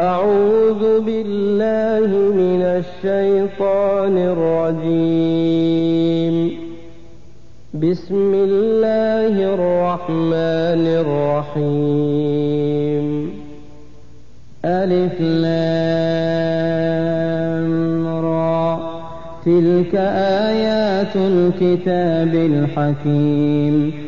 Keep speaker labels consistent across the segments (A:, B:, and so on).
A: أعوذ بالله من الشيطان الرجيم. بسم الله الرحمن الرحيم. ألف لام را. تلك آيات الكتاب الحكيم.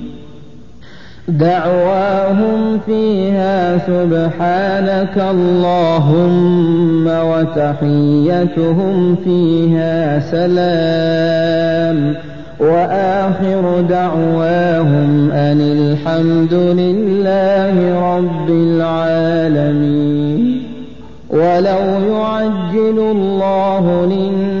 A: دعواهم فيها سبحانك اللهم وتحيتهم فيها سلام. وآخر دعواهم أن الحمد لله رب العالمين. ولو يعجل الله للناس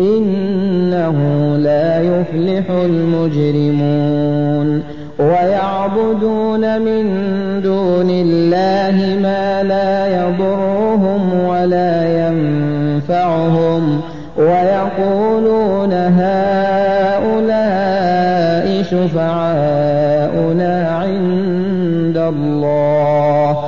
A: إنه لا يفلح المجرمون. ويعبدون من دون الله ما لا يضرهم ولا ينفعهم. ويقولون هؤلاء شفعاؤنا عند الله.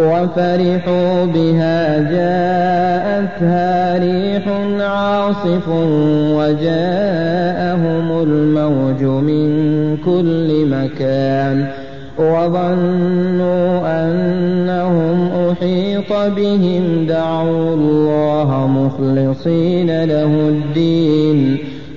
A: وفرحوا بها. جاءتها ريح عاصف وجاءهم الموج من كل مكان. وظنوا أنهم أحيط بهم. دعوا الله مخلصين له الدين.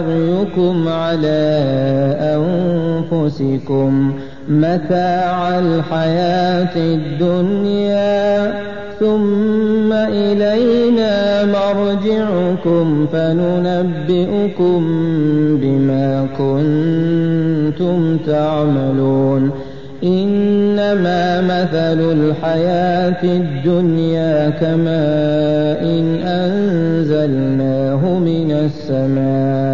A: بغيكم على أنفسكم متاع الحياة الدنيا ثم إلينا مرجعكم فننبئكم بما كنتم تعملون إنما مثل الحياة الدنيا كماء إن أنزلناه من السماء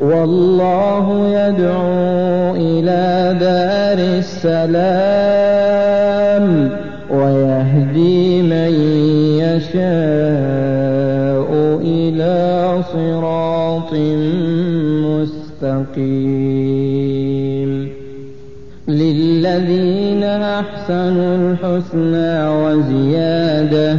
A: والله يدعو إلى دار السلام ويهدي من يشاء إلى صراط مستقيم. للذين أحسنوا الحسنى وزيادة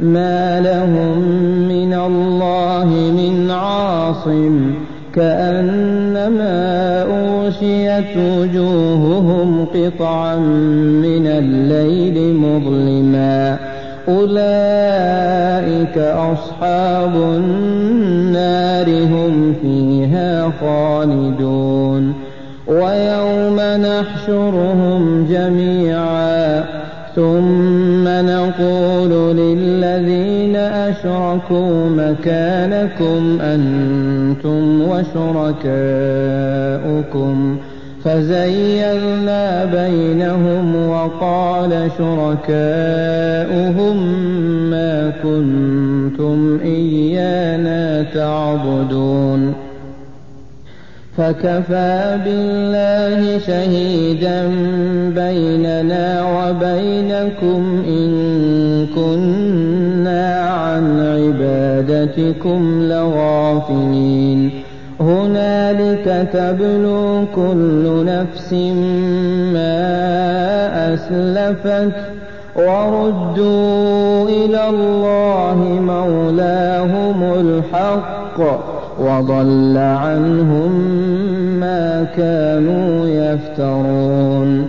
A: ما لهم من الله من عاصم كأنما أوشيت وجوههم قطعا من الليل مظلما أولئك أصحاب النار هم فيها خالدون ويوم نحشرهم جميعا ثم أشركوا مكانكم أنتم وشركاؤكم فزيلنا بينهم وقال شركاؤهم ما كنتم إيانا تعبدون فكفى بالله شهيدا بيننا وبينكم إن عن عبادتكم لغافلين. هنالك تبلو كل نفس ما أسلفت وردوا إلى الله مولاهم الحق وضل عنهم ما كانوا يفترون.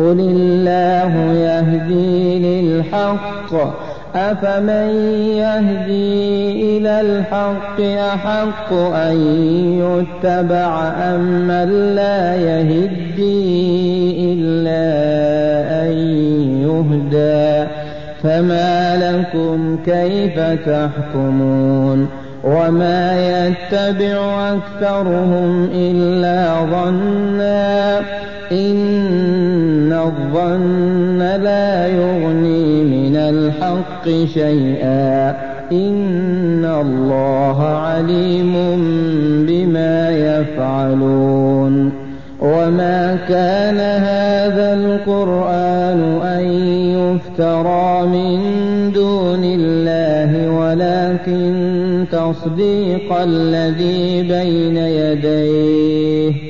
A: قل الله يهدي للحق أفمن يهدي إلى الحق أحق أن يتبع أم من لا يهدي إلا أن يهدى فما لكم كيف تحكمون وما يتبع أكثرهم إلا ظنا الظن لا يغني من الحق شيئا. إن الله عليم بما يفعلون. وما كان هذا القرآن أن يفترى من دون الله ولكن تصديق الذي بين يديه.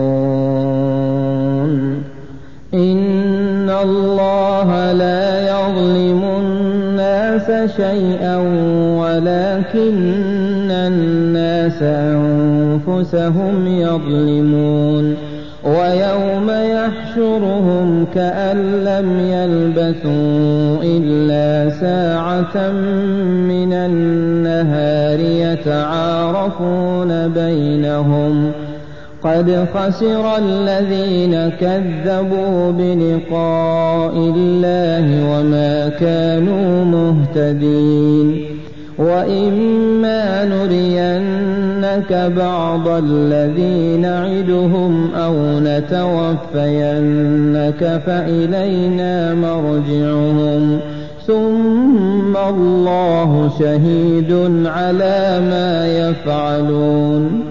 A: شيئا ولكن الناس أنفسهم يظلمون ويوم يحشرهم كأن لم يلبثوا إلا ساعة من النهار يتعارفون بينهم قد خسر الذين كذبوا بلقاء الله وما كانوا مهتدين. وإما نرينك بعض الذي نعدهم أو نتوفينك فإلينا مرجعهم. ثم الله شهيد على ما يفعلون.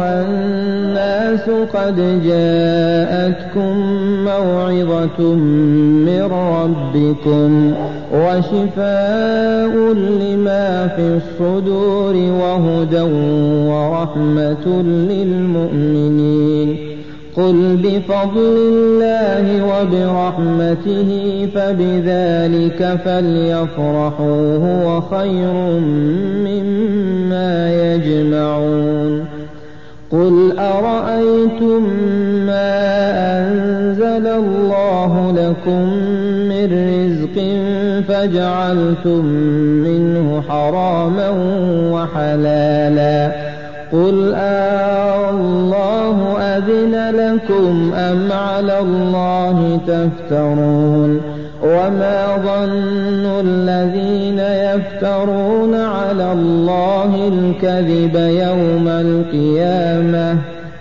A: الناس قد جاءتكم موعظة من ربكم وشفاء لما في الصدور وهدى ورحمة للمؤمنين. قل بفضل الله وبرحمته فبذلك فليفرحوا هو خير مما يجمعون. قل أرأيتم ما أنزل الله لكم من رزق فجعلتم منه حراما وحلالا قل الله أذن لكم أم على الله تفترون وما ظن الذين يفترون على الله الكذب يوم القيامة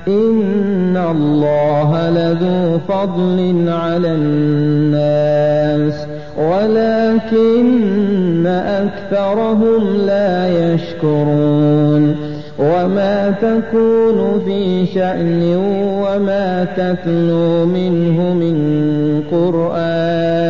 A: إن الله لذو فضل على الناس ولكن أكثرهم لا يشكرون وما تكون في شأن وما تتلو منه من قرآن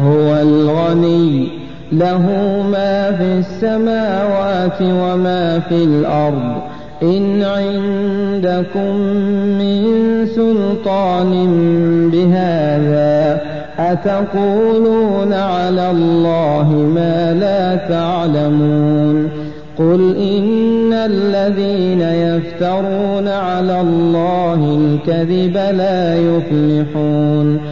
A: هو الغني له ما في السماوات وما في الأرض. إن عندكم من سلطان بهذا أتقولون على الله ما لا تعلمون. قل إن الذين يفترون على الله الكذب لا يفلحون.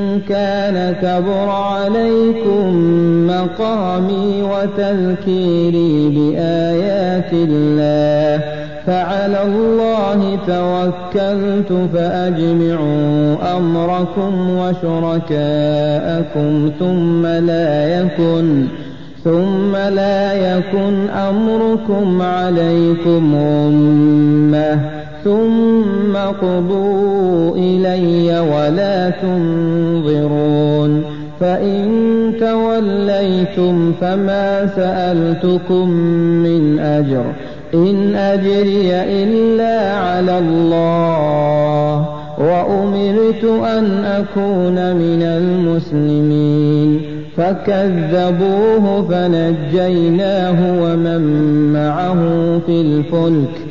A: كان كبر عليكم مقامي وتذكيري بآيات الله فعلى الله توكلت فأجمعوا أمركم وشركاءكم ثم لا يكن ثم لا يكن أمركم عليكم أمة ثم قضوا إلي ولا تنظرون. فإن توليتم فما سألتكم من أجر. إن أجري إلا على الله. وأمرت أن أكون من المسلمين. فكذبوه فنجيناه ومن معه في الفلك.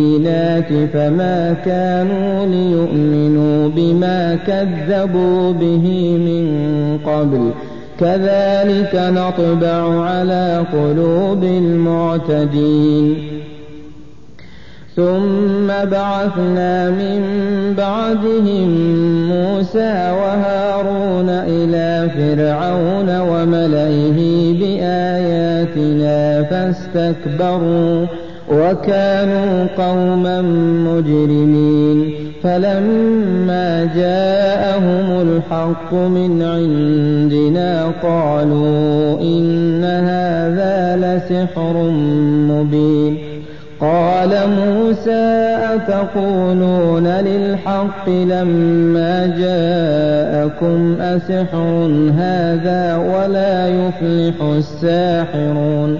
A: بالبينات فما كانوا ليؤمنوا بما كذبوا به من قبل. كذلك نطبع على قلوب المعتدين. ثم بعثنا من بعدهم موسى وهارون إلى فرعون وملئه بآياتنا فاستكبروا. وكانوا قوما مجرمين فلما جاءهم الحق من عندنا قالوا إن هذا لسحر مبين قال موسى أتقولون للحق لما جاءكم أسحر هذا ولا يفلح الساحرون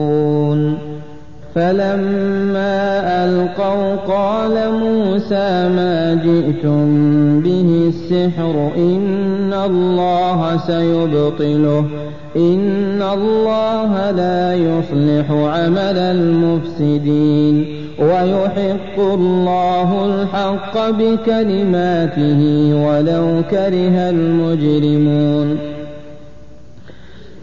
A: فلما ألقوا قال موسى ما جئتم به السحر إن الله سيبطله إن الله لا يصلح عمل المفسدين ويحق الله الحق بكلماته ولو كره المجرمون.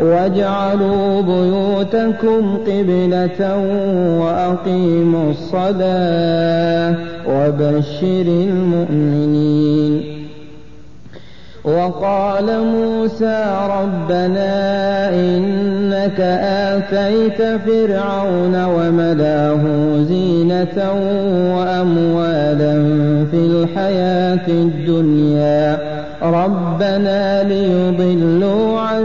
A: واجعلوا بيوتكم قبلة وأقيموا الصلاة وبشر المؤمنين. وقال موسى ربنا إنك آتيت فرعون وملاه زينة وأموالا في الحياة الدنيا. ربنا ليضلوا عن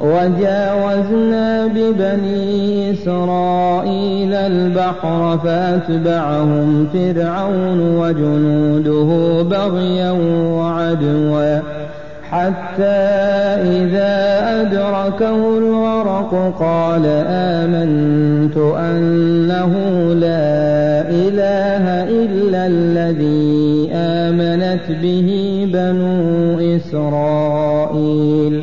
A: وجاوزنا ببني إسرائيل البحر فأتبعهم فرعون وجنوده بغيا وعدوا. حتى إذا أدركه الغرق قال آمنت أنه لا إله إلا الذي آمنت به بنو إسرائيل.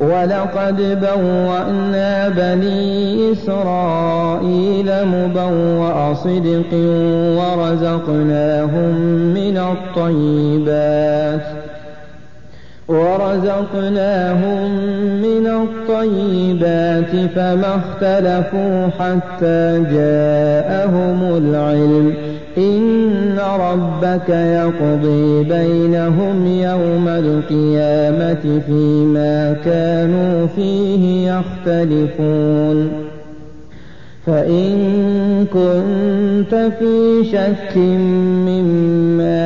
A: ولقد بوأنا بني إسرائيل مبوأ صدق ورزقناهم من الطيبات ورزقناهم من الطيبات فما اختلفوا حتى جاءهم العلم إن ربك يقضي بينهم يوم القيامة فيما كانوا فيه يختلفون فإن كنت في شك مما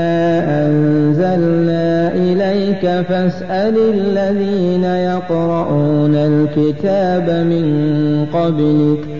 A: أنزلنا إليك فاسأل الذين يقرؤون الكتاب من قبلك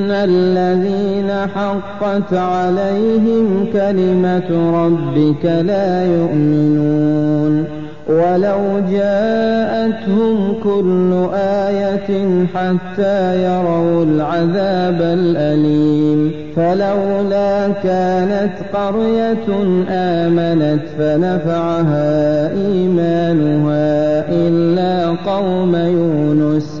A: إن الذين حقت عليهم كلمة ربك لا يؤمنون ولو جاءتهم كل آية حتى يروا العذاب الأليم فلولا كانت قرية آمنت فنفعها إيمانها إلا قوم يونس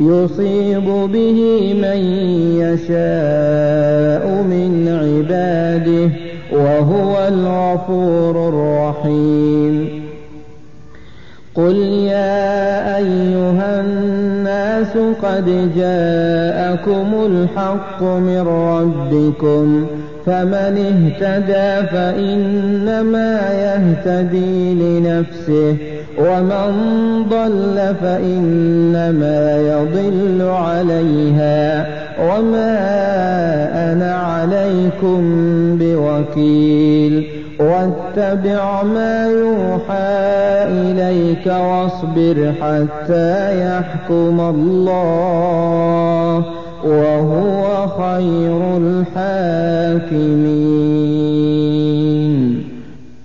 A: يصيب به من يشاء من عباده وهو الغفور الرحيم. قل يا أيها الناس قد جاءكم الحق من ربكم فمن اهتدى فإنما يهتدي لنفسه. ومن ضل فإنما يضل عليها وما أنا عليكم بوكيل واتبع ما يوحى إليك واصبر حتى يحكم الله وهو خير الحاكمين